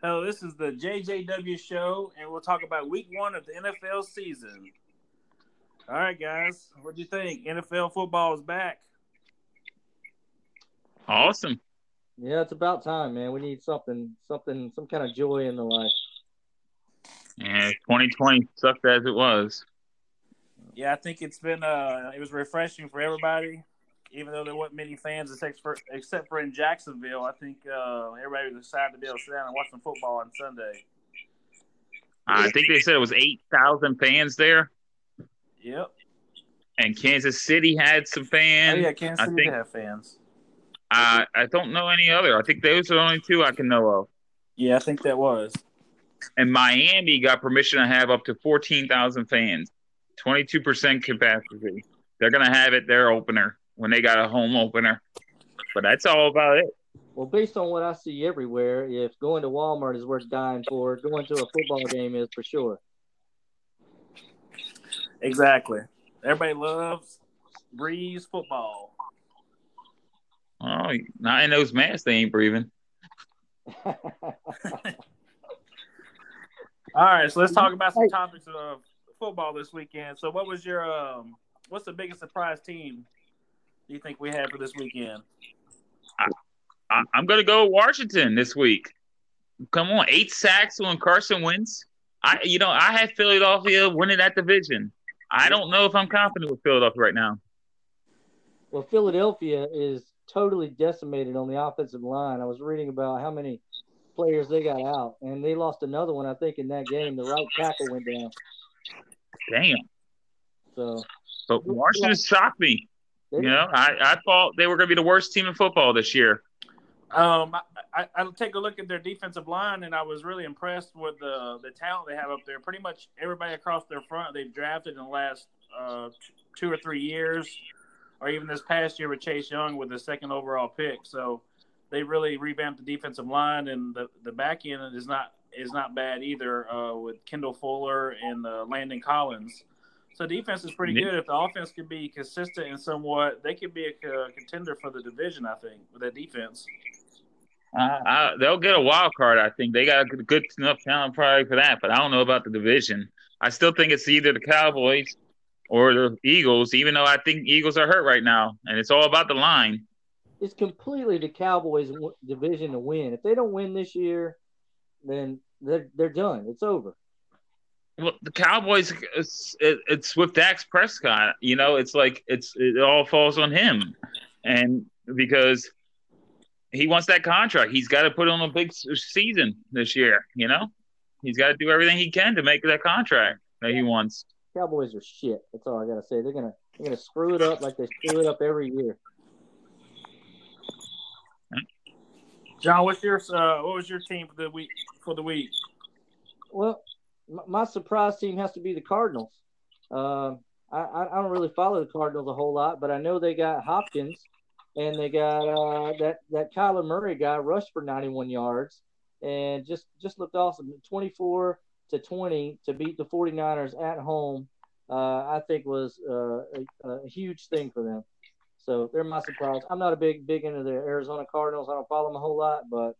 Hello, this is the JJW show, and we'll talk about week one of the NFL season. All right, guys, what do you think? NFL football is back. Awesome. Yeah, it's about time, man. We need something, something, some kind of joy in the life. Yeah, 2020 sucked as it was. Yeah, I think it's been uh, it was refreshing for everybody, even though there weren't many fans except for except for in Jacksonville. I think uh, everybody was excited to be able to sit down and watch some football on Sunday. I think they said it was 8,000 fans there. Yep. And Kansas City had some fans. Oh yeah, Kansas City I think, have fans. Uh, I don't know any other. I think those are the only two I can know of. Yeah, I think that was. And Miami got permission to have up to 14,000 fans, 22% capacity. They're going to have it their opener when they got a home opener. But that's all about it. Well, based on what I see everywhere, if going to Walmart is worth dying for, going to a football game is for sure. Exactly. Everybody loves Breeze football. Oh, not in those masks, they ain't breathing. All right, so let's talk about some topics of football this weekend. So, what was your um, what's the biggest surprise team do you think we have for this weekend? I, am going to go Washington this week. Come on, eight sacks when Carson Wentz. I, you know, I had Philadelphia winning that division. I don't know if I'm confident with Philadelphia right now. Well, Philadelphia is totally decimated on the offensive line. I was reading about how many players they got out, and they lost another one. I think in that game, the right tackle went down. Damn. So, but Washington shocked me. You know, I, I thought they were going to be the worst team in football this year. Um, I, I, I take a look at their defensive line, and I was really impressed with the the talent they have up there. Pretty much everybody across their front they've drafted in the last uh, two or three years, or even this past year with Chase Young with the second overall pick. So they really revamped the defensive line, and the, the back end is not is not bad either uh, with Kendall Fuller and uh, Landon Collins. So defense is pretty good. If the offense can be consistent and somewhat, they could be a contender for the division. I think with that defense. Uh, they'll get a wild card. I think they got a good enough talent probably for that, but I don't know about the division. I still think it's either the Cowboys or the Eagles, even though I think Eagles are hurt right now, and it's all about the line it's completely the Cowboys' division to win. If they don't win this year, then they're they're done. It's over. Well, the Cowboys, it's, it's with Dak Prescott. You know, it's like it's it all falls on him, and because he wants that contract, he's got to put on a big season this year. You know, he's got to do everything he can to make that contract that he wants. Cowboys are shit. That's all I gotta say. They're gonna they're gonna screw it up like they screw it up every year. John, what's your uh, what was your team for the week for the week? Well, my surprise team has to be the Cardinals. Uh, I, I don't really follow the Cardinals a whole lot, but I know they got Hopkins and they got uh, that that Kyler Murray guy rushed for 91 yards and just just looked awesome. 24 to 20 to beat the 49ers at home, uh, I think was uh, a, a, huge thing for them. So they're my surprise. I'm not a big big into the Arizona Cardinals. I don't follow them a whole lot, but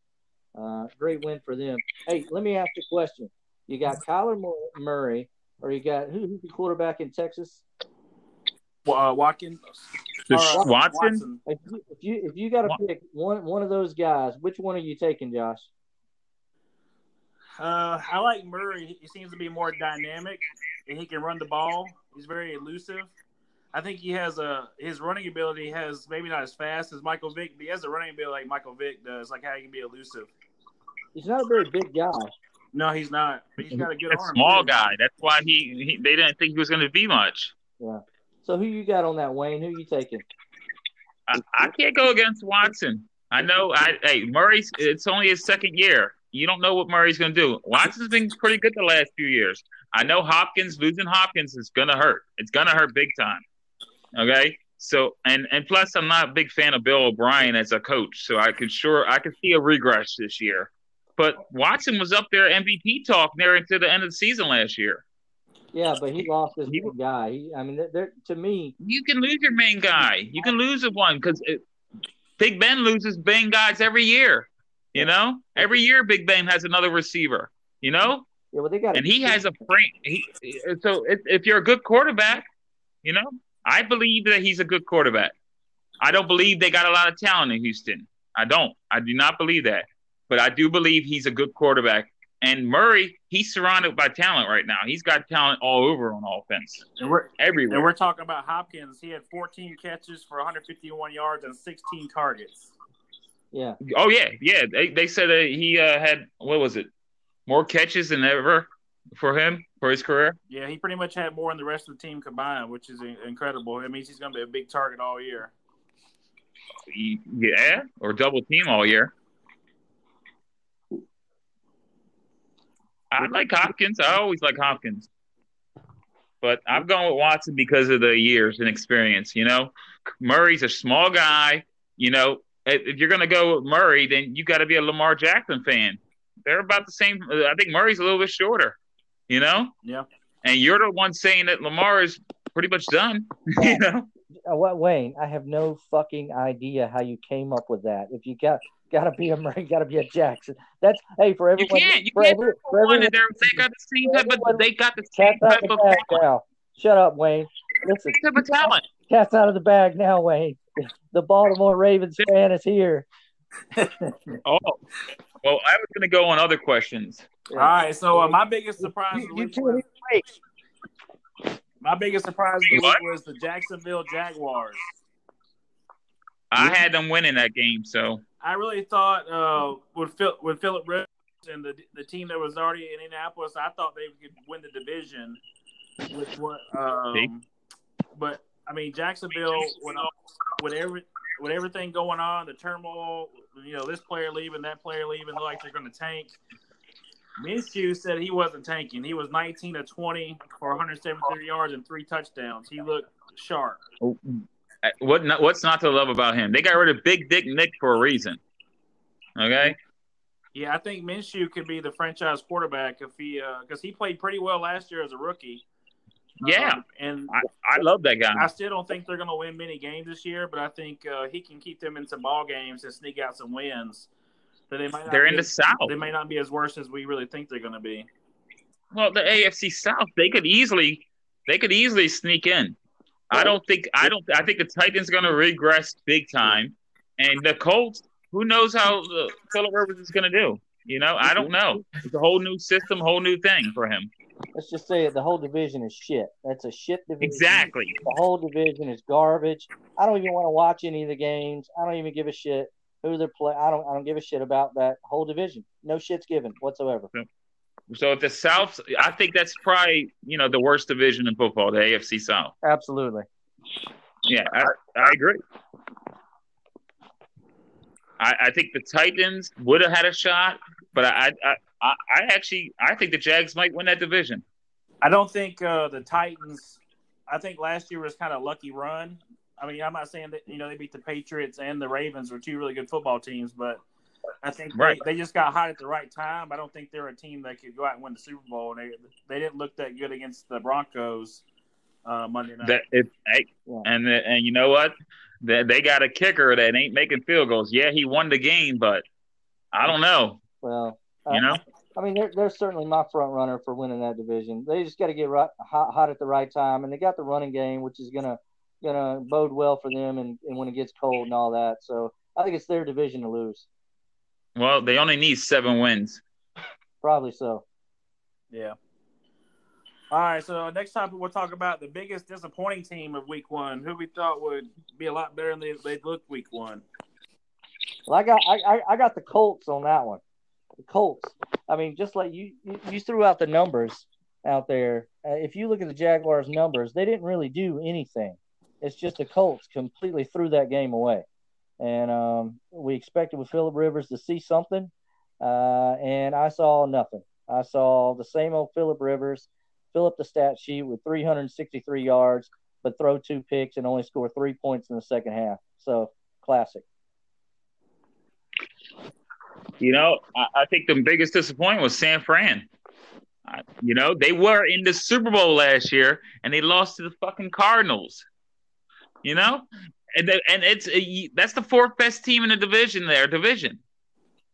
uh, great win for them. Hey, let me ask you a question. You got Kyler Murray, or you got who, who's the quarterback in Texas? Uh, Watkins. Uh, Watson. If you, if you if you got to pick one one of those guys, which one are you taking, Josh? Uh, I like Murray. He seems to be more dynamic, and he can run the ball. He's very elusive. I think he has a his running ability has maybe not as fast as Michael Vick, but he has a running ability like Michael Vick does, like how he can be elusive. He's not a very big guy. No, he's not. But he's got a good a arm. Small too. guy. That's why he, he they didn't think he was going to be much. Yeah. So who you got on that, Wayne? Who you taking? I, I can't go against Watson. I know. I hey Murray's. It's only his second year. You don't know what Murray's going to do. Watson's been pretty good the last few years. I know Hopkins losing Hopkins is going to hurt. It's going to hurt big time. Okay. So and and plus I'm not a big fan of Bill O'Brien as a coach, so I could sure I could see a regress this year. But Watson was up there MVP talk near into the end of the season last year. Yeah, but he lost his he, guy. He, I mean, to me, you can lose your main guy. You can lose a one because Big Ben loses main guys every year. You know, every year Big Ben has another receiver. You know, Yeah, well, they got and he has a frame. He, so if, if you're a good quarterback, you know, I believe that he's a good quarterback. I don't believe they got a lot of talent in Houston. I don't. I do not believe that. But I do believe he's a good quarterback. And Murray, he's surrounded by talent right now. He's got talent all over on offense, And we're everywhere. and we're talking about Hopkins. He had 14 catches for 151 yards and 16 targets. Yeah, Oh yeah, yeah. They they said that he uh, had what was it, more catches than ever for him for his career. Yeah, he pretty much had more than the rest of the team combined, which is incredible. It means he's going to be a big target all year. Yeah, or double team all year. I like Hopkins. I always like Hopkins, but I'm going with Watson because of the years and experience. You know, Murray's a small guy. You know, if you're going to go with Murray, then you got to be a Lamar Jackson fan. They're about the same. I think Murray's a little bit shorter. You know, Yeah. and you're the one saying that Lamar is pretty much done. you know, what Wayne? I have no fucking idea how you came up with that. If you got got to be a Murray, got to be a Jackson. That's hey for everyone. you everyone. can't. You for can't. every- for One, everyone- and they're- got the same type of. They got the same type of bag talent. now. Shut up, Wayne. Listen, Same type of talent. cat's out of the bag now, Wayne. The Baltimore Ravens fan is here. Oh, well, I was going to go on other questions. All right, so uh, my biggest surprise of You, the you week can't was, even wait. My biggest surprise of What? week was the Jacksonville Jaguars. I had them winning that game, so I really thought uh, with Phil, with Philip Rivers and the the team that was already in Indianapolis, I thought they could win the division. With what, um, but I mean Jacksonville with, with every with everything going on, the turmoil, you know, this player leaving, that player leaving, like they're going to tank. Minshew said he wasn't tanking. He was 19 to 20 for 173 yards and three touchdowns. He looked sharp. uh, what? Not, what's not to love about him? They got rid of Big Dick Nick for a reason. Okay, Yeah, I think Minshew could be the franchise quarterback if he because he played pretty well last year as a rookie. yeah, Um, and I love that guy. I still don't think they're going to win many games this year, but I think uh, he can keep them in some ball games and sneak out some wins. So they might not They're be in the as- South. They may not be as worse as we really think they're going to be. Well, the AFC South, they could easily, they could easily sneak in. I don't think, I don't, I think the Titans going to regress big time, and the Colts. Who knows how uh, Philip Rivers is going to do? You know, I don't know. It's a whole new system, whole new thing for him. Let's just say it. The whole division is shit. That's a shit division. Exactly. The whole division is garbage. I don't even want to watch any of the games. I don't even give a shit who they're play. I don't. I don't give a shit about that whole division. No shit's given whatsoever. So if the South, I think that's probably you know the worst division in football, the AFC South. Absolutely. Yeah, I, I agree. I, I think the Titans would have had a shot, but I, I, I, I actually I think the Jags might win that division. I don't think uh, the Titans. I think last year was kind of a lucky run. I mean, I'm not saying that you know they beat the Patriots and the Ravens were two really good football teams, but I think Right. they, they just got hot at the right time. I don't think they're a team that could go out and win the Super Bowl, and they they didn't look that good against the Broncos uh, Monday night. That it, hey, Yeah. and the, and you know what? They, they got a kicker that ain't making field goals. Yeah, he won the game, but I don't know. Well, You uh, know, I mean, they're, they're certainly my front runner for winning that division. They just got to get right, hot, hot at the right time, and they got the running game, which is gonna gonna bode well for them, and, and when it gets cold and all that. So I think it's their division to lose. well, they only need seven wins. Probably so. Yeah. All right, so next topic we'll talk about the biggest disappointing team of Week One, who we thought would be a lot better than they, they looked Week One. Well, I got I, I, I got the Colts on that one. The Colts. I mean, just like you you, you threw out the numbers out there. Uh, if you look at the Jaguars' numbers, they didn't really do anything. It's just the Colts completely threw that game away. And um, we expected with Philip Rivers to see something, uh, and I saw nothing. I saw the same old Philip Rivers fill up the stat sheet with 363 yards, but throw two picks and only score three points in the second half. So classic. You know, I, I think the biggest disappointment was San Fran. You know, they were in the Super Bowl last year and they lost to the fucking Cardinals. You know, and the, and it's uh, that's the fourth best team in the division. Their division.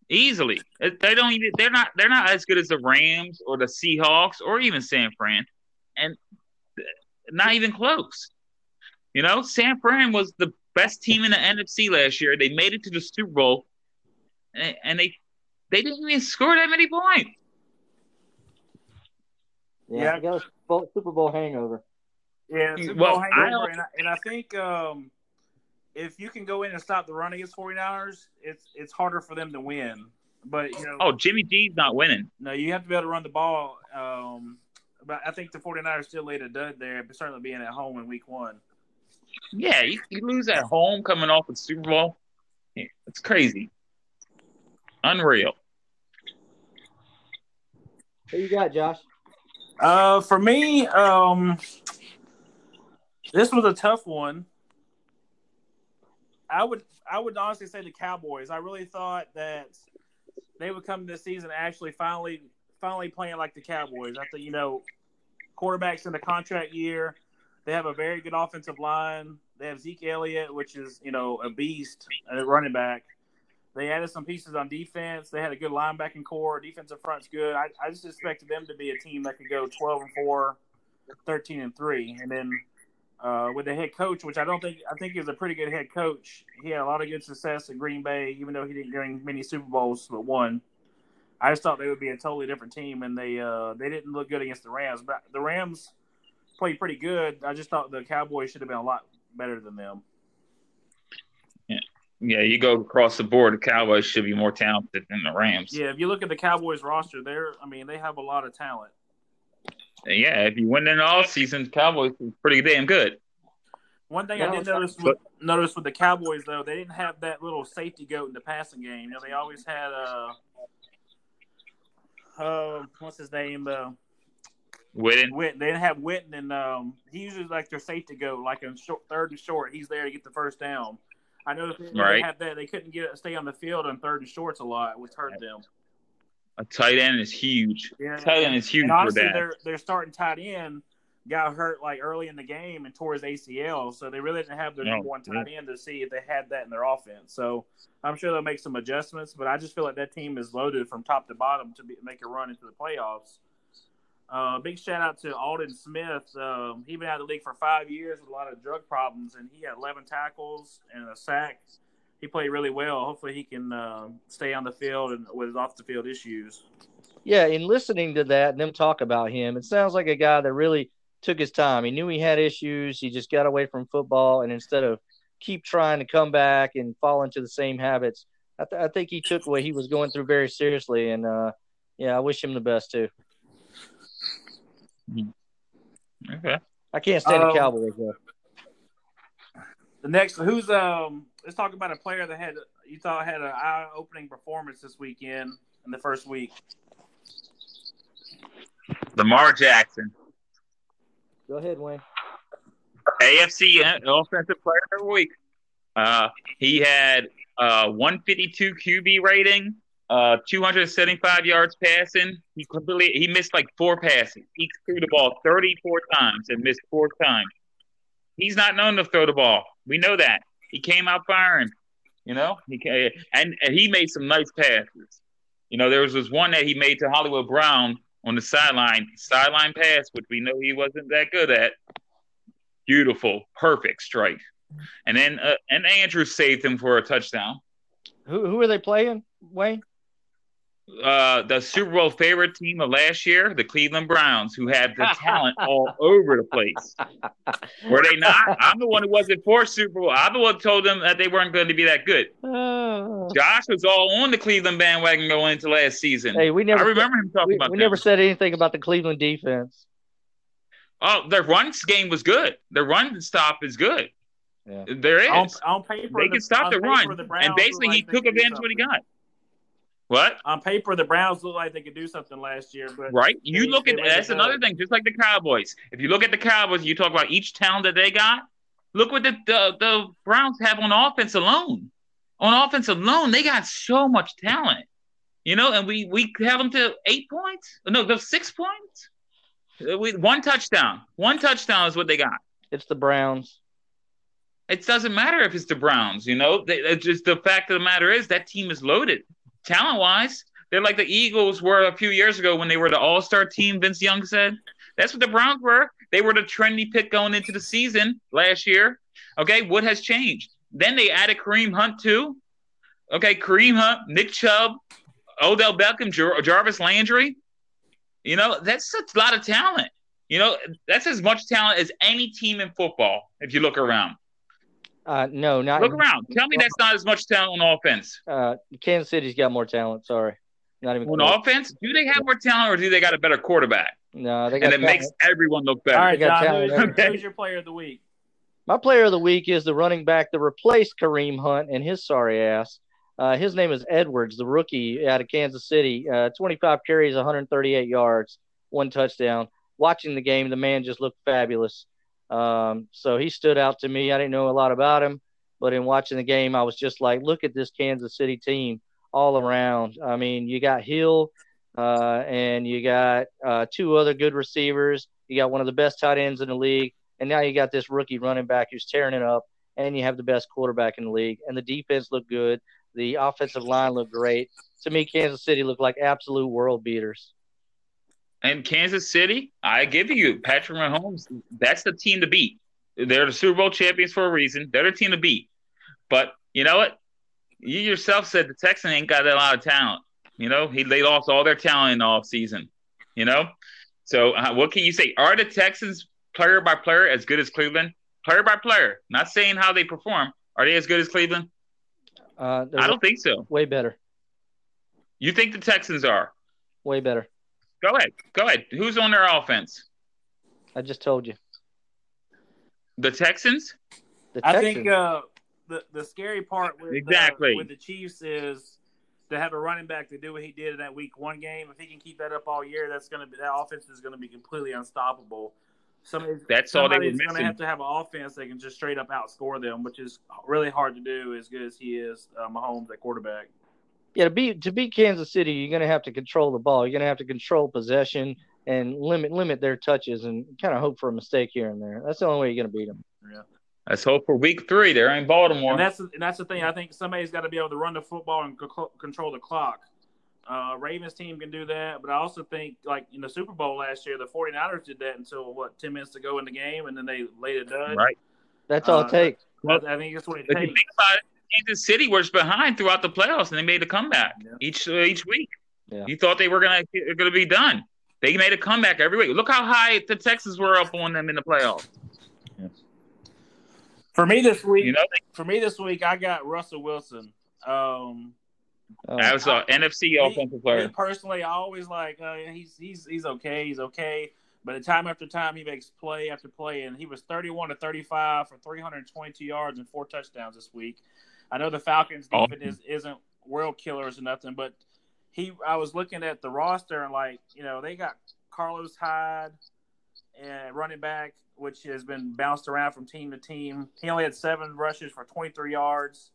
easily. They don't even. They're not. They're not as good as the Rams or the Seahawks or even San Fran, and not even close. You know, San Fran was the best team in the NFC last year. They made it to the Super Bowl, and, and they they didn't even score that many points. Yeah, yeah. got Super Bowl hangover. Yeah, Super well, Bowl hangover, I, and, I, and I think um, if you can go in and stop the run against 49ers, it's it's harder for them to win. But you know, oh, Jimmy G's not winning. No, you have to be able to run the ball. Um, but I think the 49ers still laid a dud there, but certainly being at home in Week One. Yeah, you, you lose at home coming off the Super Bowl. Yeah, it's crazy, unreal. Who you got, Josh? Uh, for me, um, this was a tough one. I would I would honestly say the Cowboys. I really thought that they would come this season actually finally finally playing like the Cowboys. I think you know, quarterbacks in the contract year. They have a very good offensive line. They have Zeke Elliott, which is you know a beast at running back. They added some pieces on defense. They had a good linebacking core. Defensive front's good. I, I just expected them to be a team that could go 12 and 4, 13 and 3. And then uh, with the head coach, which I don't think I think he's a pretty good head coach. He had a lot of good success in Green Bay, even though he didn't bring many Super Bowls but one. I just thought they would be a totally different team, and they uh, they didn't look good against the Rams. But the Rams played pretty good. I just thought the Cowboys should have been a lot better than them. Yeah, yeah. You go across the board, the Cowboys should be more talented than the Rams. Yeah, if you look at the Cowboys roster, they're I mean they have a lot of talent yeah, if you win in all season, Cowboys is pretty damn good. One thing I did notice with, notice with the Cowboys though, they didn't have that little safety goat in the passing game. You know, they always had uh, uh what's his name? Uh, Witten. Witten. They didn't have Witten, and um, he usually like their safety goat, like in short, third and short. He's there to get the first down. I know if they right. had that, they couldn't get stay on the field on third and shorts a lot, which hurt them. A tight end is huge. Yeah, tight end is huge and honestly, for that. They're they're starting tight end got hurt like early in the game and tore his ACL, so they really didn't have their no, number one tight end to see if they had that in their offense. So I'm sure they'll make some adjustments, but I just feel like that team is loaded from top to bottom to be, make a run into the playoffs. Uh, big shout out to Aldon Smith. Um, he's been out of the league for five years with a lot of drug problems, and he had 11 tackles and a sack he played really well. Hopefully, he can uh, stay on the field and with his off the field issues. Yeah, in listening to that and them talk about him, it sounds like a guy that really took his time. He knew he had issues. He just got away from football, and instead of keep trying to come back and fall into the same habits, I, th- I think he took what he was going through very seriously. And uh, yeah, I wish him the best too. Okay. I can't stand um, the Cowboys though. The next, who's um let's talk about a player that had you thought had an eye-opening performance this weekend in the first week. Lamar Jackson. Go ahead, Wayne. AFC offensive player of the week. Uh, he had uh, 152 QB rating, uh, 275 yards passing. He completely he missed like four passes. He threw the ball 34 times and missed four times. He's not known to throw the ball. We know that. He came out firing. You know, he came, and, and he made some nice passes. You know, there was this one that he made to Hollywood Brown on the sideline, sideline pass, which we know he wasn't that good at. Beautiful, perfect strike. And then uh, and Andrew saved him for a touchdown. Who who are they playing, Wayne? Uh, the Super Bowl favorite team of last year, the Cleveland Browns, who had the talent all over the place. Were they not? I'm the one who wasn't for Super Bowl. I'm the one who told them that they weren't going to be that good. Oh. Josh was all on the Cleveland bandwagon going into last season. Hey, we never. I remember him talking we, about. We never said anything about the Cleveland defense. Oh, their run game was good. Their run stop is good. Yeah. There is. On, on paper, they can stop the run, the and basically he took advantage of what he got. What? On paper, the Browns look like they could do something last year, but right. You look at that's another thing. Just like the Cowboys, if you look at the Cowboys, you talk about each talent that they got. Look what the, the the Browns have on offense alone. On offense alone, they got so much talent. You know, and we we have them to eight points. No, the six points. Uh, we, one touchdown. One touchdown is what they got. It's the Browns. It doesn't matter if it's the Browns. You know, they, it's just the fact of the matter is that team is loaded. Talent wise. They're like the Eagles were a few years ago when they were the All Star team. Vince Young said that's what the Browns were. They were the trendy pick going into the season last year. Okay, what has changed? Then they added Kareem Hunt too. Okay, Kareem Hunt, Nick Chubb, Odell Beckham, Jar- Jarvis Landry. You know, that's a lot of talent. You know, that's as much talent as any team in football if you look around. Uh, no, not look around. Tell me that's not as much talent on offense. Uh, Kansas City's got more talent. Sorry, not even on close. offense. Do they have more talent, or do they got a better quarterback? No, they got. And it talent. makes everyone look better. All right, John, who's, who's your player of the week? My player of the week is the running back that replaced Kareem Hunt and his sorry ass. Uh, his name is Edwards, the rookie out of Kansas City. Uh, 25 carries, 138 yards, one touchdown. Watching the game, the man just looked fabulous. Um, so he stood out to me. I didn't know a lot about him, but in watching the game, I was just like, look at this Kansas City team all around. I mean, you got Hill, uh, and you got uh, two other good receivers. You got one of the best tight ends in the league, and now you got this rookie running back who's tearing it up, and you have the best quarterback in the league. And the defense looked good. The offensive line looked great. To me, Kansas City looked like absolute world beaters. And Kansas City, I give you Patrick Mahomes. That's the team to beat. They're the Super Bowl champions for a reason. They're the team to beat. But you know what? You yourself said the Texans ain't got a lot of talent. You know, he they lost all their talent in the off season. You know, so uh, what can you say? Are the Texans player by player as good as Cleveland? Player by player, not saying how they perform. Are they as good as Cleveland? Uh, I don't think so. Way better. You think the Texans are? Way better. Go ahead. Go ahead. Who's on their offense? I just told you. The Texans? The Texans. I think uh, the the scary part with exactly uh, with the Chiefs is to have a running back to do what he did in that Week One game. If he can keep that up all year, that's going to be that offense is going to be completely unstoppable. Somebody's, that's all they were going to have to have an offense that can just straight up outscore them, which is really hard to do as good as he is, uh, Mahomes at quarterback. Yeah, to beat to beat Kansas City, you're going to have to control the ball. You're going to have to control possession and limit limit their touches and kind of hope for a mistake here and there. That's the only way you're going to beat them. Yeah. Let's hope for week three. They're in Baltimore. And that's and that's the thing. I think somebody's got to be able to run the football and co- control the clock. Uh, Ravens team can do that, but I also think like in the Super Bowl last year, the 49ers did that until what ten minutes to go in the game, and then they laid it done. Right. That's all uh, it takes. I, I think that's what it takes. think about it, Kansas City was behind throughout the playoffs, and they made a comeback yeah. each uh, each week. Yeah. You thought they were gonna gonna be done. They made a comeback every week. Look how high the Texans were up on them in the playoffs. Yes. For me this week, you know, they, for me this week, I got Russell Wilson. Um, oh. That was an NFC offensive player. personally, I always like uh, he's he's he's okay, he's okay. But time after time, he makes play after play, and he was 31 to 35 for 322 yards and four touchdowns this week. I know the Falcons oh. defense is, isn't world killers or nothing, but he I was looking at the roster and like you know they got Carlos Hyde and running back, which has been bounced around from team to team. He only had seven rushes for 23 yards,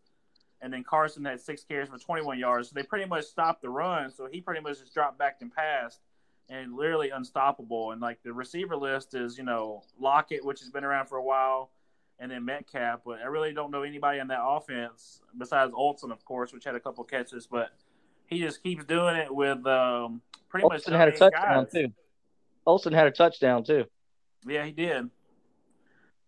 and then Carson had six carries for 21 yards. So they pretty much stopped the run. So he pretty much just dropped back and passed, and literally unstoppable. And like the receiver list is you know Lockett, which has been around for a while and then Metcalf. But I really don't know anybody in that offense besides Olsen, of course, which had a couple catches. But he just keeps doing it with um, pretty Olsen much. had a touchdown guys. too. Olsen had a touchdown too. Yeah, he did.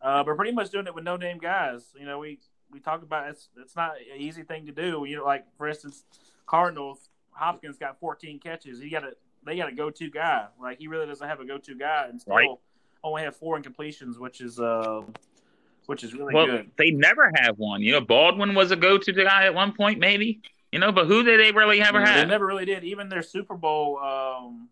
Uh, but pretty much doing it with no name guys. You know, we we talk about it's it's not an easy thing to do. You know, like for instance, Cardinals Hopkins got 14 catches. He got a they got a go to guy. Like he really doesn't have a go to guy, and still right. only have four incompletions, which is uh which is really well, good. They never have one. You know, Baldwin was a go-to guy at one point, maybe. You know, but who did they really ever have? They never really did. Even their Super Bowl um,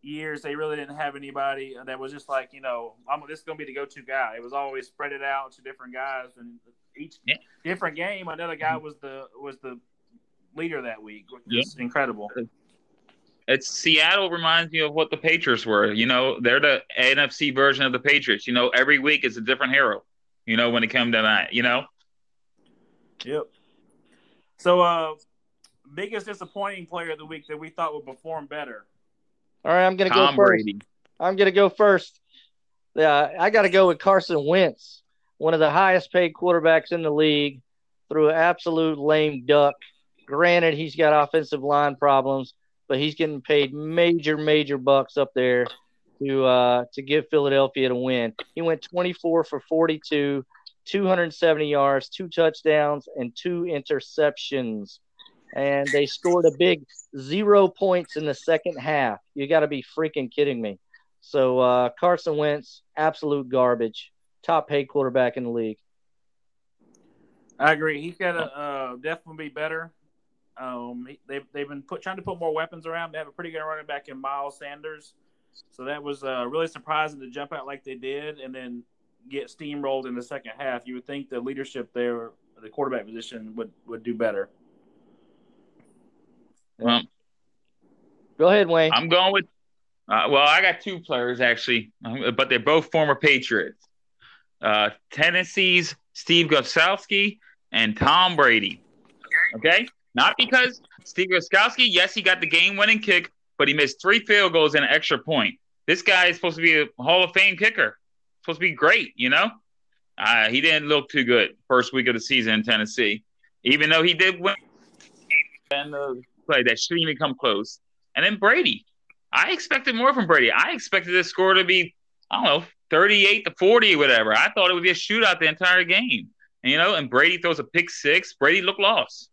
years, they really didn't have anybody that was just like, you know, I'm this is gonna be the go-to guy. It was always spread it out to different guys, and each yeah. different game, another guy was the was the leader that week, which yeah. incredible it's Seattle reminds me of what the Patriots were. You know, they're the NFC version of the Patriots. You know, every week is a different hero. You know, when it comes to that, you know. Yep. So, uh, biggest disappointing player of the week that we thought would perform better. All right, I'm gonna Tom go first. Brady. I'm gonna go first. Yeah, I got to go with Carson Wentz, one of the highest paid quarterbacks in the league, through an absolute lame duck granted, he's got offensive line problems, but he's getting paid major, major bucks up there to uh, to give Philadelphia to win. He went 24 for 42, 270 yards, two touchdowns, and two interceptions. And they scored a big zero points in the second half. You got to be freaking kidding me. So uh, Carson Wentz, absolute garbage. Top paid quarterback in the league. I agree. He's got to uh, definitely be better. Um, they've they've been put, trying to put more weapons around. They have a pretty good running back in Miles Sanders, so that was uh, really surprising to jump out like they did, and then get steamrolled in the second half. You would think the leadership there, the quarterback position, would would do better. Well, go ahead, Wayne. I'm going with. Uh, well, I got two players actually, um, but they're both former Patriots. Uh, Tennessee's Steve Gostkowski and Tom Brady. Okay, not because Steve Gostkowski, yes, he got the game-winning kick, but he missed three field goals and an extra point. This guy is supposed to be a Hall of Fame kicker. Supposed to be great, you know. Uh, he didn't look too good first week of the season in Tennessee, even though he did win and uh, play that shouldn't even come close. And then Brady, I expected more from Brady. I expected this score to be, I don't know, 38 to 40 or whatever. I thought it would be a shootout the entire game. And, you know, and Brady throws a pick six. Brady looked lost.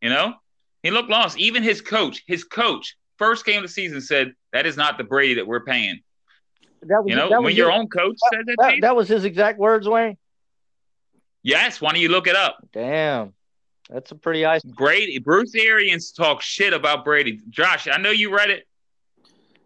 You know, he looked lost. Even his coach, his coach, first game of the season said that is not the Brady that we're paying. That was, You know, that when was your his, own coach said that, that, that was his exact words, Wayne. yes. Why don't you look it up? Damn, that's a pretty ice. Brady, Bruce Arians talk shit about Brady. Josh, I know you read it.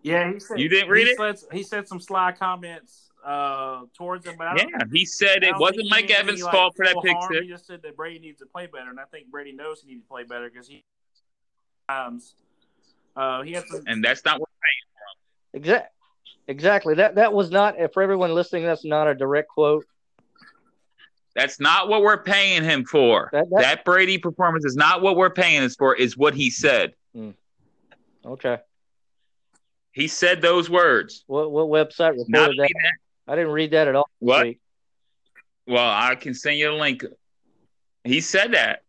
Yeah, he said You didn't read he it? Said, he said some sly comments uh, towards him, but Yeah, he said it wasn't Mike Evans' any, like, fault for that full pick harm. six. He just said that Brady needs to play better, and I think Brady knows he needs to play better because he times uh, he has some. And that's not what Exact, exactly. That that was not for everyone listening. That's not a direct quote. That's not what we're paying him for. That- That, that- Brady performance is not what we're paying us for. Is what he said. Okay. He said those words. What what website Not reported only that? that, I didn't read that at all. What? week. well, I can send you a link. He said that.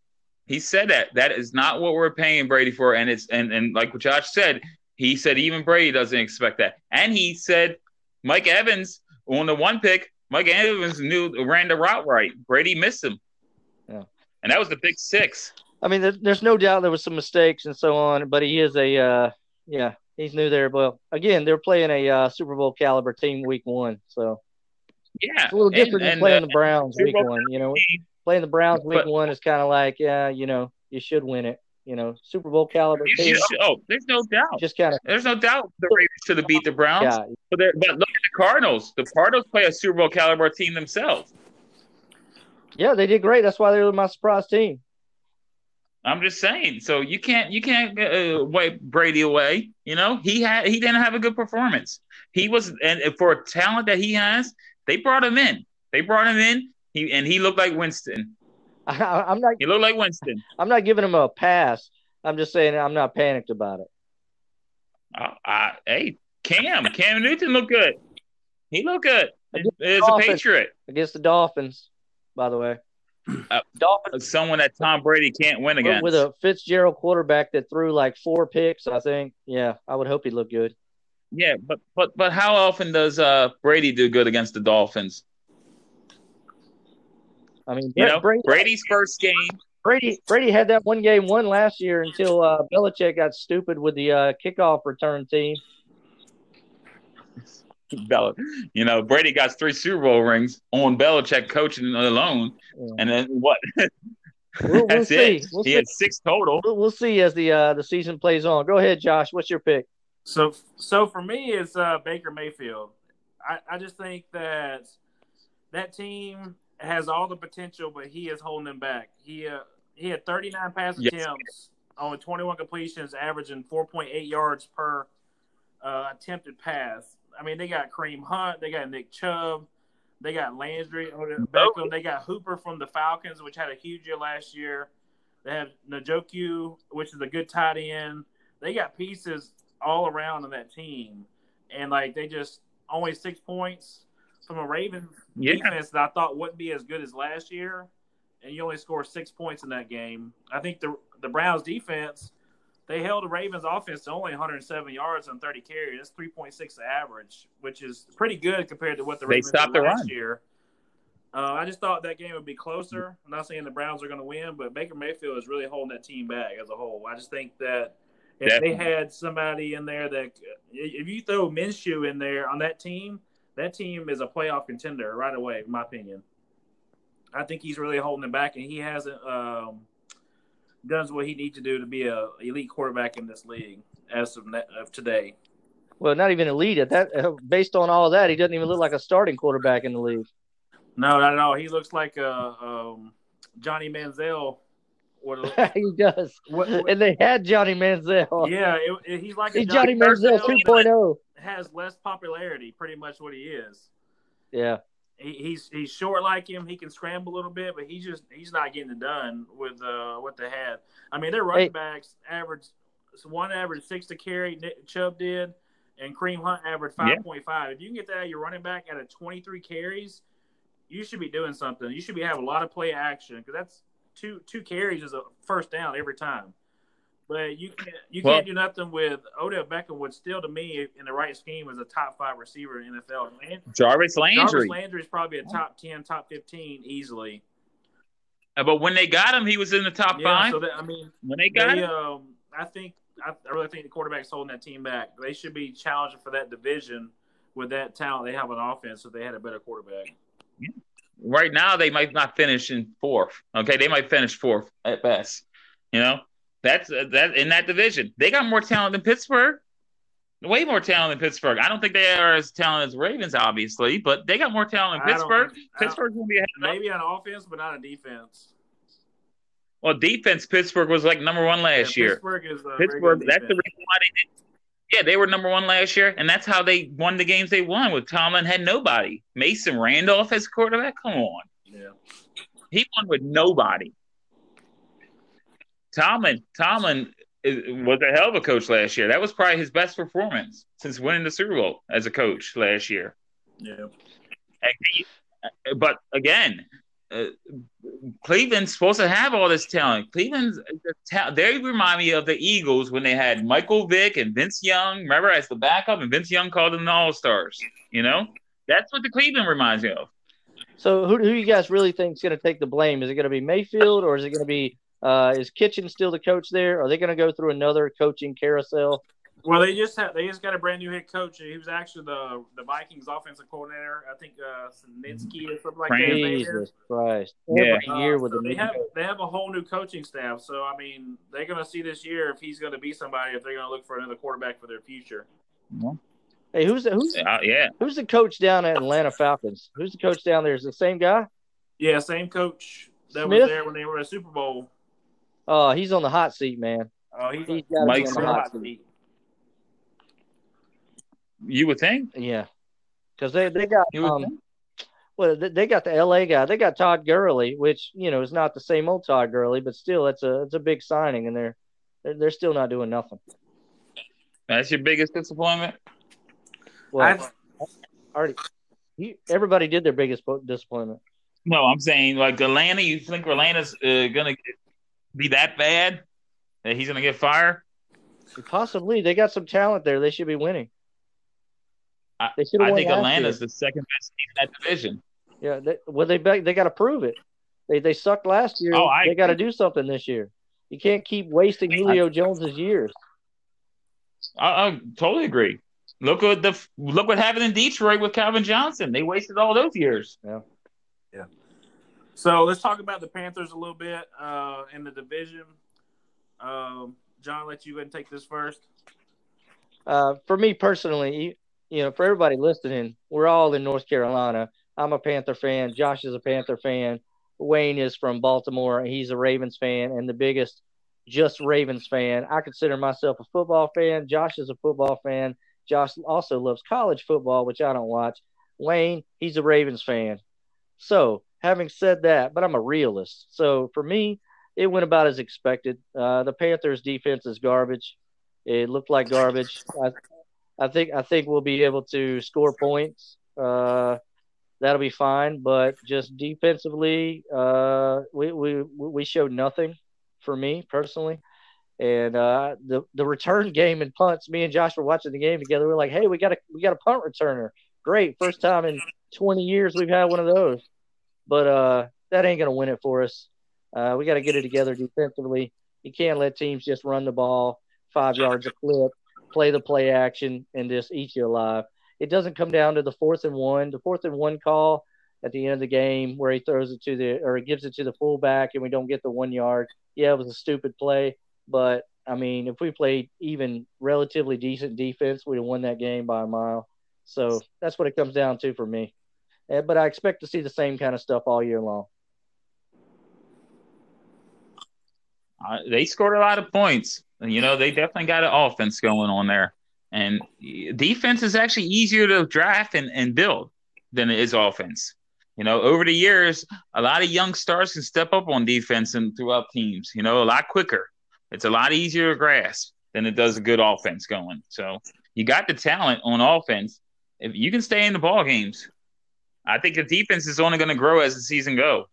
He said that. That is not what we're paying Brady for. And it's and and like what Josh said, he said even Brady doesn't expect that. And he said Mike Evans on the one pick, Mike Evans knew ran the route right. Brady missed him. Yeah. And that was the big six. I mean, there, there's no doubt there was some mistakes and so on, but he is a uh, yeah, he's new there. Well, again, they're playing a uh, Super Bowl caliber team week one, so Yeah. it's a little And- different than and, playing uh, the Browns week one. You know, playing the Browns week But- one is kind of like yeah, you know, you should win it. You know, Super Bowl caliber you- team, you should- oh, there's no doubt. just kind of There's no doubt the Ravens should have beat the Browns. yeah, But, but look at the Cardinals. The Cardinals play a Super Bowl caliber team themselves. yeah, they did great. That's why they were my surprise team. I'm just saying. So you can't you can't uh, wipe Brady away. You know he had he didn't have a good performance. He was and for a talent that he has, they brought him in. They brought him in. He and he looked like Winston. I, I'm not He looked like Winston. I'm not giving him a pass. I'm just saying I'm not panicked about it. Uh, uh, hey, Cam Cam Newton looked good. He looked good as a Patriot. against the Dolphins, by the way. Uh, Dolphins Someone that Tom Brady can't win against. with a Fitzgerald quarterback that threw like four picks. I think. Yeah, I would hope he looked good. Yeah, but but but how often does uh Brady do good against the Dolphins? I mean, You know, Brady, Brady's first game. Brady Brady had that one game won last year until uh, Belichick got stupid with the uh, kickoff return team. Bel- you know, Brady got three Super Bowl rings on Belichick coaching alone, Yeah. and then what? We'll, we'll That's see. it. We'll he see. had six total. We'll, we'll see as the uh, the season plays on. Go ahead, Josh. What's your pick? So, so for me, it's uh, Baker Mayfield. I, I just think that that team has all the potential, but he is holding them back. He uh, he had 39 pass Yes. attempts on 21 completions, averaging 4.8 yards per uh, attempted pass. I mean, they got Kareem Hunt, they got Nick Chubb, they got Landry, Odell Beckham, they got Hooper from the Falcons, which had a huge year last year. They have Njoku, which is a good tight end. They got pieces all around on that team, and like they just only six points from a Ravens Yeah. defense that I thought wouldn't be as good as last year, and you only score six points in that game. I think the the Browns defense they held the Ravens offense to only 107 yards on 30 carries. That's 3.6 average, which is pretty good compared to what the Ravens stopped did the last run. year. Uh, I just thought that game would be closer. I'm not saying the Browns are going to win, but Baker Mayfield is really holding that team back as a whole. I just think that if Definitely. they had somebody in there that, if you throw Minshew in there on that team, that team is a playoff contender right away, in my opinion. I think he's really holding it back, and he hasn't um, done what he needs to do to be a elite quarterback in this league as of, of today. Well, not even elite at that. uh, Based on all of that, he doesn't even look like a starting quarterback in the league. No, not at all. He looks like a um, Johnny Manziel. What, he does. what, what- And they had Johnny Manziel. yeah, it, it- he's like a He's Johnny Manziel oh. 2.0. Has less popularity, pretty much what he is. Yeah. He, he's he's short like him. He can scramble a little bit, but he's just he's not getting it done with uh, what they had. I mean, their running Hey. backs average one average six to carry. Nick Chubb did, and Kareem Hunt averaged Yeah. five point five. If you can get that out of your running back out of twenty three carries, you should be doing something. You should be having a lot of play action because that's two two carries is a first down every time. But you can't you Well- can't do nothing with Odell Beckham, which still to me in the right scheme is a top five receiver in NFL. And Jarvis Landry. Jarvis Landry. Is probably a top ten, top fifteen easily. Uh, But when they got him, he was in the top Yeah, five. so that, I mean, when they got they, him, um, I think I, I really think the quarterback's holding that team back. They should be challenging for that division with that talent they have on offense if they had a better quarterback. right now they might not finish in fourth. Okay, they might finish fourth at best. You know, that's uh, that in that division. They got more talent than Pittsburgh. Way more talent than Pittsburgh. I don't think they are as talented as Ravens, obviously, but they got more talent than Pittsburgh. Pittsburgh's gonna be ahead. Maybe on offense, but not on defense. Well, defense, Pittsburgh was like number one last Yeah, year. Pittsburgh is Pittsburgh. That's the reason why they did. Yeah, they were number one last year, and that's how they won the games they won. With Tomlin had nobody. Mason Rudolph as quarterback. Come on, Yeah. he won with nobody. Tomlin, Tomlin is- was a hell of a coach last year. That was probably his best performance since winning the Super Bowl as a coach last year. Yeah. And he- but again, uh, Cleveland's supposed to have all this talent. Cleveland's they remind me of the Eagles when they had Michael Vick and Vince Young. Remember as the backup, and Vince Young called them the All Stars. You know, that's what the Cleveland reminds me of. So who, who do you guys really think is going to take the blame? Is it going to be Mayfield or is it going to be uh, is Kitchen still the coach there? Are they going to go through another coaching carousel? Well, they just had they just got a brand new head coach. He was actually the the Vikings offensive coordinator. I think uh Sininsky or something like that. his name is. Jesus Christ! Yeah. Every year Uh, with so the they have coach. they have a whole new coaching staff. So I mean, they're going to see this year if he's going to be somebody. If they're going to look for another quarterback for their future. Hey, who's the, who's Uh, yeah, who's the coach down at Atlanta Falcons? Who's the coach down there? Is the same guy? Yeah, same coach that Smith? was there when they were at Super Bowl. Oh, he's on the hot seat, man. Oh, he's, He's got to be on the hot seat. you would think. Yeah, because they they got um, well they, they got the L.A. guy. They got Todd Gurley, which you know is not the same old Todd Gurley, but still it's a it's a big signing, and they're they're, they're still not doing nothing. That's your biggest disappointment. Well, I've- already, you, everybody did their biggest disappointment. No, I'm saying like Atlanta. You think Atlanta's uh, gonna be that bad that he's gonna get fired? Possibly, they got some talent there. They should be winning. I- They should I think Atlanta's year. the second best team in that division. Yeah, they, well, they they got to prove it. They they sucked last year. Oh, I they got to do something this year. You can't keep wasting Julio Jones's years. I, I totally agree. Look at the look what happened in Detroit with Calvin Johnson. They wasted all those years. So let's talk about the Panthers a little bit uh, in the division. Um, John, let you go and take this first. Uh, for me personally, you know, for everybody listening, we're all in North Carolina. I'm a Panther fan. Josh is a Panther fan. Wayne is from Baltimore. He's a Ravens fan and the biggest just Ravens fan. I consider myself a football fan. Josh is a football fan. Josh also loves college football, which I don't watch. Wayne, he's a Ravens fan. So, having said that, but I'm a realist. So, for me, it went about as expected. Uh, the Panthers' defense is garbage. It looked like garbage. I, I think I think we'll be able to score points. Uh, that'll be fine. But just defensively, uh, we we we showed nothing for me personally. And uh, the the return game and punts, me and Josh were watching the game together. We are like, hey, we got a we got a punt returner. Great, first time in 20 years we've had one of those. But uh, that ain't gonna win it for us. Uh, we got to get it together defensively. You can't let teams just run the ball five yards a clip, play the play action, and just eat you alive. It doesn't come down to the fourth and one. The fourth and one call at the end of the game where he throws it to the or he gives it to the fullback and we don't get the one yard. Yeah, it was a stupid play, but I mean, if we played even relatively decent defense, we'd have won that game by a mile. So that's what it comes down to for me. Eh, but I expect to see the same kind of stuff all year long. Uh, they scored a lot of points. You know, they definitely got an offense going on there. And defense is actually easier to draft and, and build than it is offense. You know, over the years, a lot of young stars can step up on defense and throughout teams, you know, a lot quicker. It's a lot easier to grasp than it does a good offense going. So you got the talent on offense. If you can stay in the ball games, I think the defense is only going to grow as the season go.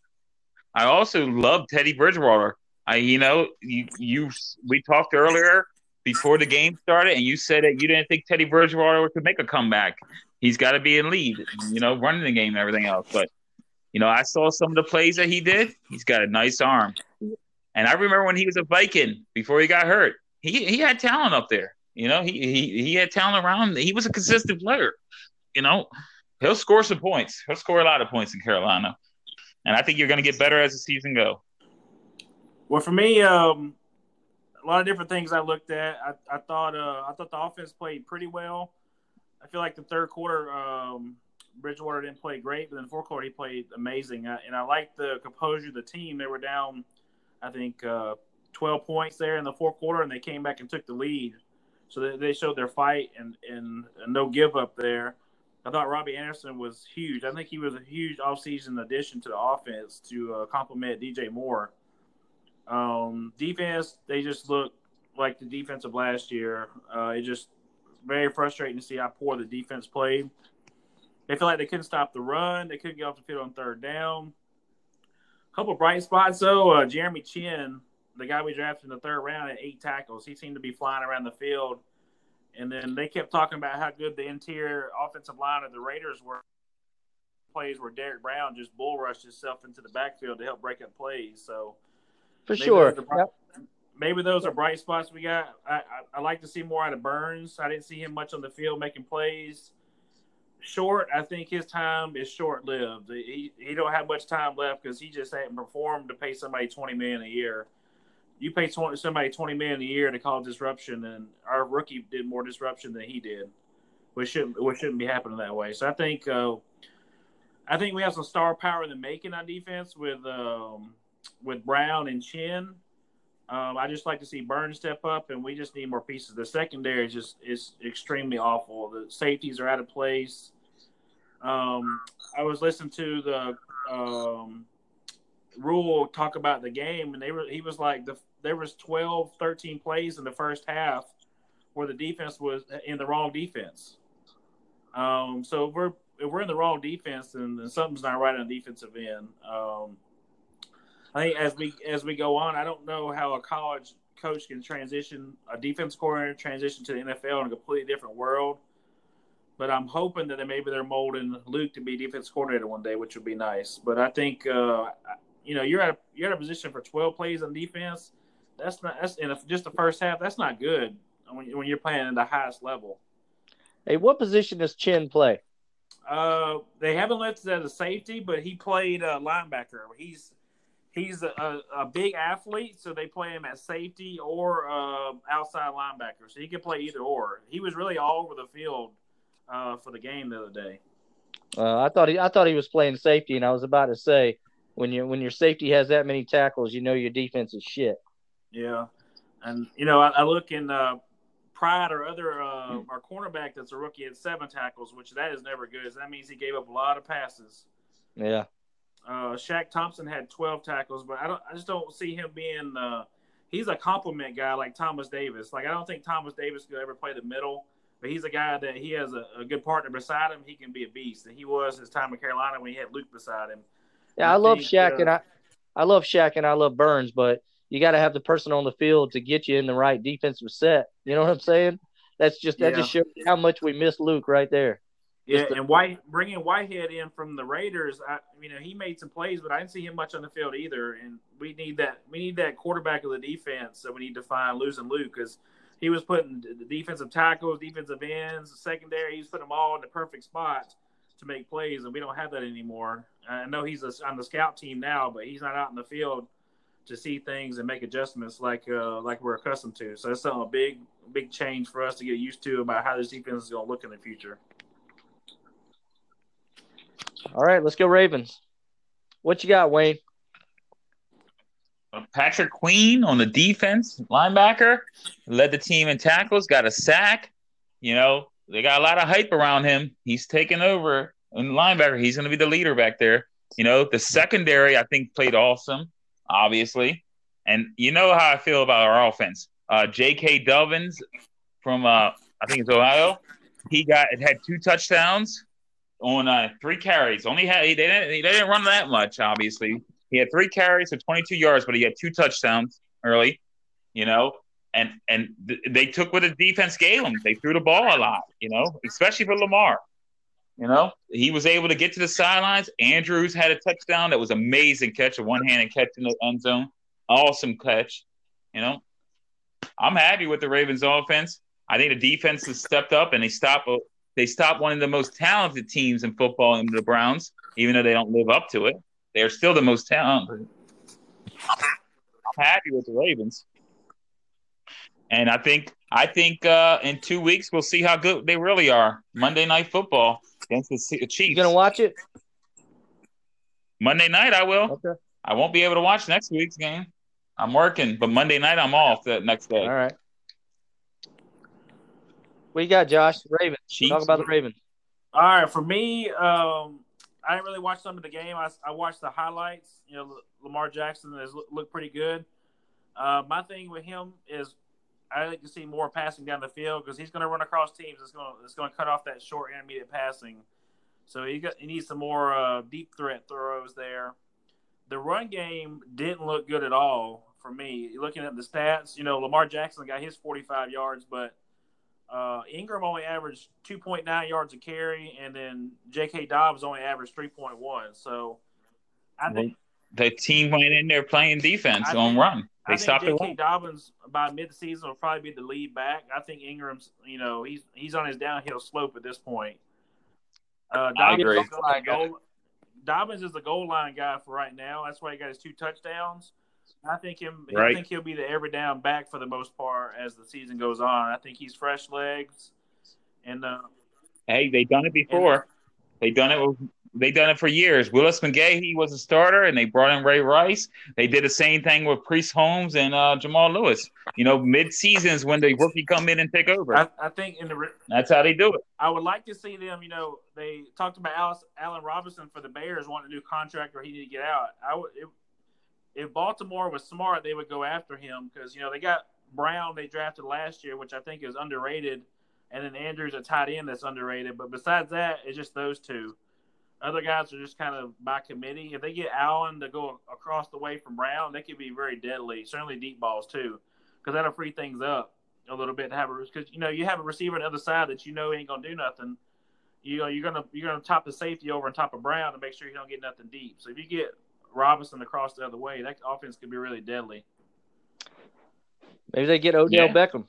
I also love Teddy Bridgewater. I, you know, you, you, we talked earlier before the game started, and you said that you didn't think Teddy Bridgewater could make a comeback. He's got to be in lead, you know, running the game and everything else. But, you know, I saw some of the plays that he did. He's got a nice arm. And I remember when he was a Viking before he got hurt, he, he had talent up there. You know, he, he, he had talent around. He was a consistent player. You know, he'll score some points. He'll score a lot of points in Carolina. And I think you're going to get better as the season go. Well, for me, um, a lot of different things I looked at. I, I thought uh, I thought the offense played pretty well. I feel like the third quarter, um, Bridgewater didn't play great, but in the fourth quarter he played amazing. I, and I liked the composure of the team. They were down, I think, uh, 12 points there in the fourth quarter, and they came back and took the lead. So they, they showed their fight and, and, and no give up there. I thought Robbie Anderson was huge. I think he was a huge offseason addition to the offense to uh, complement DJ Moore. Um, defense, they just look like the defense of last year. Uh, it just very frustrating to see how poor the defense played. They feel like they couldn't stop the run. They couldn't get off the field on third down. A couple bright spots though. Uh, Jeremy Chinn, the guy we drafted in the third round, at eight tackles. He seemed to be flying around the field. And then they kept talking about how good the interior offensive line of the Raiders were. Plays where Derrick Brown just bull rushed himself into the backfield to help break up plays. So for sure, those yep. maybe those are bright spots we got. I, I, I like to see more out of Burns. I didn't see him much on the field making plays. Short, I think his time is short lived. He he don't have much time left because he just hadn't performed to pay somebody twenty million a year you pay 20, somebody 20 million a year to cause disruption and our rookie did more disruption than he did which shouldn't which shouldn't be happening that way. So i think uh, i think we have some star power in the making on defense with um, with brown and Chinn. Um, i just like to see burns step up and we just need more pieces. The secondary is just is extremely awful. The safeties are out of place. Um, i was listening to the Rhule talk about the game, and they were he was like the there was 12, 13 plays in the first half where the defense was in the wrong defense. Um, so if we're if we're in the wrong defense, then, then something's not right on the defensive end. Um, I think as we as we go on, I don't know how a college coach can transition a defense coordinator transition to the NFL in a completely different world. But I'm hoping that maybe they're molding Luke to be defense coordinator one day, which would be nice. But I think uh, you know you're at a, you're at a position for 12 plays on defense that's not that's in just the first half. That's not good when, when you're playing at the highest level. Hey, what position does Chinn play? Uh, they haven't listed as a safety, but he played a linebacker. He's he's a, a, big athlete, so they play him at safety or uh, outside linebacker. So he can play either or. He was really all over the field uh, for the game the other day. Uh, I thought he I thought he was playing safety, and I was about to say when you when your safety has that many tackles, you know your defense is shit. Yeah, and you know, I, I look in uh, Pride or other uh, our cornerback that's a rookie at seven tackles, which that is never good. That means he gave up a lot of passes. Yeah. Uh, Shaq Thompson had 12 tackles, but I don't. I just don't see him being. Uh, he's a compliment guy like Thomas Davis. Like I don't think Thomas Davis could ever play the middle. but he's a guy that he has a, a, good partner beside him. He can be a beast, and he was his time in Carolina when he had Luke beside him. Yeah, I, I love think, Shaq, uh, and I, I love Shaq, and I love Burns, but you got to have the person on the field to get you in the right defensive set. You know what I'm saying? That's just that yeah. just shows how much we miss Luke right there. Yeah, and White bringing Whitehead in from the Raiders, I, you know, he made some plays, but I didn't see him much on the field either. And we need that. We need that quarterback of the defense. So we need to find losing Luke because he was putting the defensive tackles, defensive ends, the secondary. He was putting them all in the perfect spot to make plays, and we don't have that anymore. I know he's on the scout team now, but he's not out in the field to see things and make adjustments like uh, like we're accustomed to. So that's a big big change for us to get used to about how this defense is going to look in the future. All right, let's go Ravens. What you got, Wayne? Patrick Queen on the defense, linebacker, led the team in tackles, got a sack. You know, they got a lot of hype around him. He's taking over in linebacker. He's going to be the leader back there. You know, the secondary, I think, played awesome, obviously. And you know how I feel about our offense. Uh, J.K. Dobbins from, uh, I think it's Ohio. He got it had two touchdowns on uh, three carries. Only had they didn't they didn't run that much. Obviously, he had three carries for 22 yards, but he had two touchdowns early. You know, and and th- they took what the defense gave them. They threw the ball a lot. You know, especially for Lamar. You know, he was able to get to the sidelines. Andrews had a touchdown that was amazing catch, a one-handed catch in the end zone. Awesome catch. You know, I'm happy with the Ravens offense. I think the defense has stepped up and they stop uh, they stopped one of the most talented teams in football in the Browns, even though they don't live up to it. They're still the most talented. I'm happy with the Ravens. And I think I think uh, in two weeks we'll see how good they really are. Monday night football against the Chiefs. You gonna watch it? Monday night I will. Okay. I won't be able to watch next week's game. I'm working, but Monday night I'm off the next day. All right. What you got, Josh? Ravens. Chiefs. Talk about the Ravens. All right, for me, um, I didn't really watch some of the game. I, I watched the highlights. You know, Lamar Jackson has looked pretty good. Uh, my thing with him is I like to see more passing down the field because he's going to run across teams. It's going to it's going to cut off that short intermediate passing. So he got he needs some more uh, deep threat throws there. The run game didn't look good at all for me. Looking at the stats, you know, Lamar Jackson got his 45 yards, but uh, Ingram only averaged 2.9 yards a carry, and then J.K. Dobbins only averaged 3.1. So I think the team went in there playing defense I on think, run. They I stopped think J.K. Dobbins by mid-season will probably be the lead back. I think Ingram's, you know, he's he's on his downhill slope at this point. Uh, Dobbins, I agree. Goal, Dobbins is the goal line guy for right now. That's why he got his two touchdowns. I think him. Right. I think he'll be the every down back for the most part as the season goes on. I think he's fresh legs, and uh, hey, they done it before. They done it. They done it for years. Willis McGahee was a starter, and they brought in Ray Rice. They did the same thing with Priest Holmes and uh, Jamal Lewis. You know, mid seasons when the rookie come in and take over. I, I think in the that's how they do it. I would like to see them. You know, they talked about Alice, Allen Robinson for the Bears wanting a new contract or he need to get out. I would. It, if Baltimore was smart, they would go after him because you know they got Brown they drafted last year, which I think is underrated, and then Andrews a tight end that's underrated. But besides that, it's just those two. Other guys are just kind of by committee. If they get Allen to go across the way from Brown, they could be very deadly. Certainly deep balls too, because that'll free things up a little bit to have a because you know you have a receiver on the other side that you know ain't gonna do nothing. You know you're gonna you're gonna top the safety over on top of Brown to make sure you don't get nothing deep. So if you get Robinson across the other way, that offense could be really deadly. Maybe they get Odell yeah. Beckham.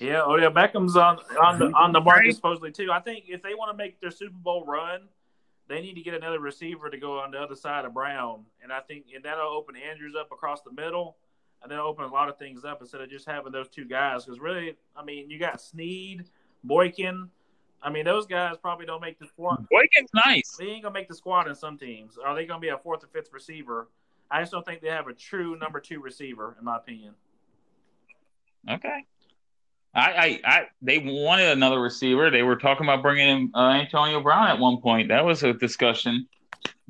Yeah, oh, Odell Beckham's on on the on the market supposedly too. I think if they want to make their Super Bowl run, they need to get another receiver to go on the other side of Brown, and I think and that'll open Andrews up across the middle, and then open a lot of things up instead of just having those two guys. Because really, I mean, you got Snead, Boykin. I mean, those guys probably don't make the squad. Boykin's nice. They ain't gonna make the squad in some teams. Are they gonna be a fourth or fifth receiver? I just don't think they have a true number two receiver, in my opinion. Okay. I, I, I, they wanted another receiver. They were talking about bringing in uh, Antonio Brown at one point. That was a discussion.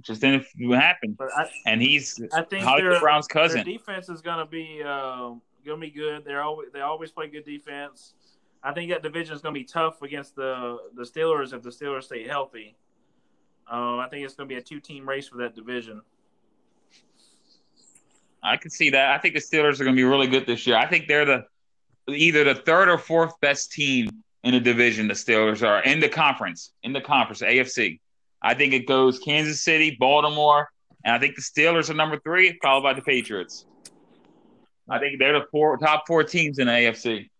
Just didn't happen. I, and he's I think Hollywood Brown's cousin. Their defense is going to be uh, going to be good. They're always they always play good defense. I think that division is going to be tough against the the Steelers if the Steelers stay healthy. Uh, I think it's going to be a two team race for that division. I can see that. I think the Steelers are going to be really good this year. I think they're the either the third or fourth best team in the division. The Steelers are in the conference, in the conference, AFC. I think it goes Kansas City, Baltimore, and I think the Steelers are number three, followed by the Patriots. I think they're the four top four teams in the AFC.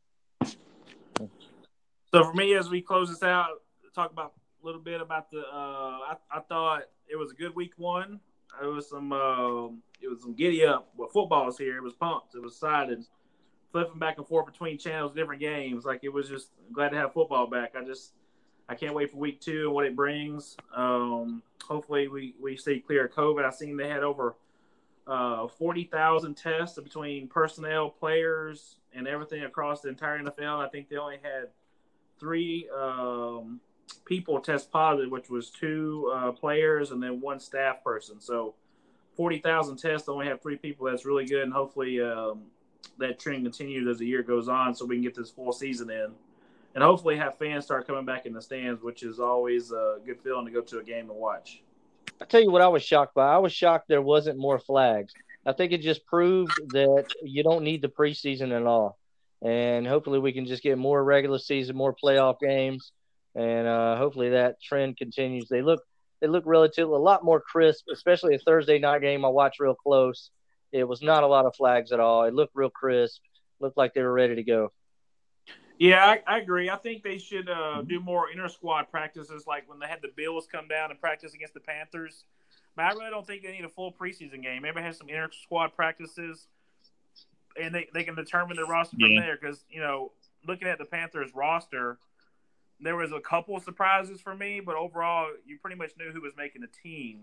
So for me, as we close this out, talk about a little bit about the. Uh, I, I thought it was a good week one. It was some. Uh, it was some giddy up. Well, football's here. It was pumped. It was excited. Flipping back and forth between channels, different games. Like it was just glad to have football back. I just I can't wait for week two and what it brings. Um, hopefully, we, we stay clear of COVID. I seen they had over uh, 40,000 tests between personnel, players, and everything across the entire NFL. I think they only had three um, people test positive, which was two uh, players and then one staff person. So 40,000 tests, only have three people. That's really good. And hopefully um, that trend continues as the year goes on so we can get this full season in and hopefully have fans start coming back in the stands, which is always a good feeling to go to a game and watch. I tell you what, I was shocked by. I was shocked there wasn't more flags. I think it just proved that you don't need the preseason at all, and hopefully we can just get more regular season, more playoff games, and uh, hopefully that trend continues. They look they look relatively a lot more crisp, especially a Thursday night game. I watch real close. It was not a lot of flags at all. It looked real crisp. Looked like they were ready to go. Yeah, I, I, agree. I think they should uh, do more inter squad practices, like when they had the Bills come down and practice against the Panthers. But I really don't think they need a full preseason game. Maybe have some inter squad practices, and they, they can determine their roster from there. Because you know, looking at the Panthers roster, there was a couple of surprises for me, but overall, you pretty much knew who was making the team.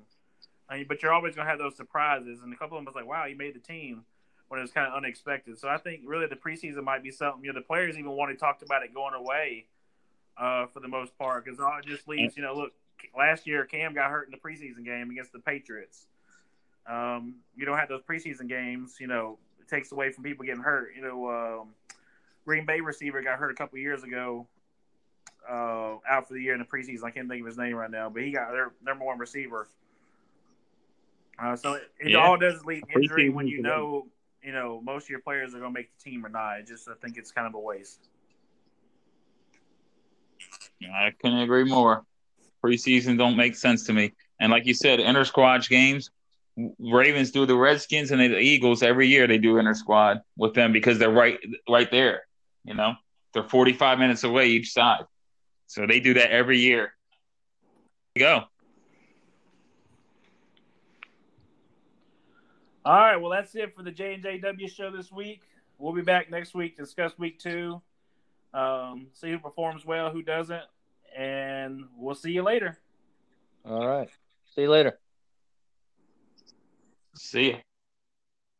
Mean, but you're always going to have those surprises, and a couple of them was like, "Wow, you made the team." when it was kind of unexpected. So I think really the preseason might be something. You know, the players even want to talk about it going away uh, for the most part because it just leaves. You know, look, last year Cam got hurt in the preseason game against the Patriots. Um, you don't have those preseason games. You know, it takes away from people getting hurt. You know, um, Green Bay receiver got hurt a couple years ago. Uh, out for the year in the preseason. I can't think of his name right now, but he got their number one receiver. Uh, so it, it yeah. all does lead injury when you know you know, most of your players are going to make the team or not. I just I think it's kind of a waste. I couldn't agree more. Preseason don't make sense to me. And like you said, inter squad games, Ravens do the Redskins and the Eagles every year. They do inter squad with them because they're right right there. You know, they're 45 minutes away each side, so they do that every year. Go. All right, well that's it for the J and JW show this week. We'll be back next week to discuss week two, um, see who performs well, who doesn't, and we'll see you later. All right, see you later. See you.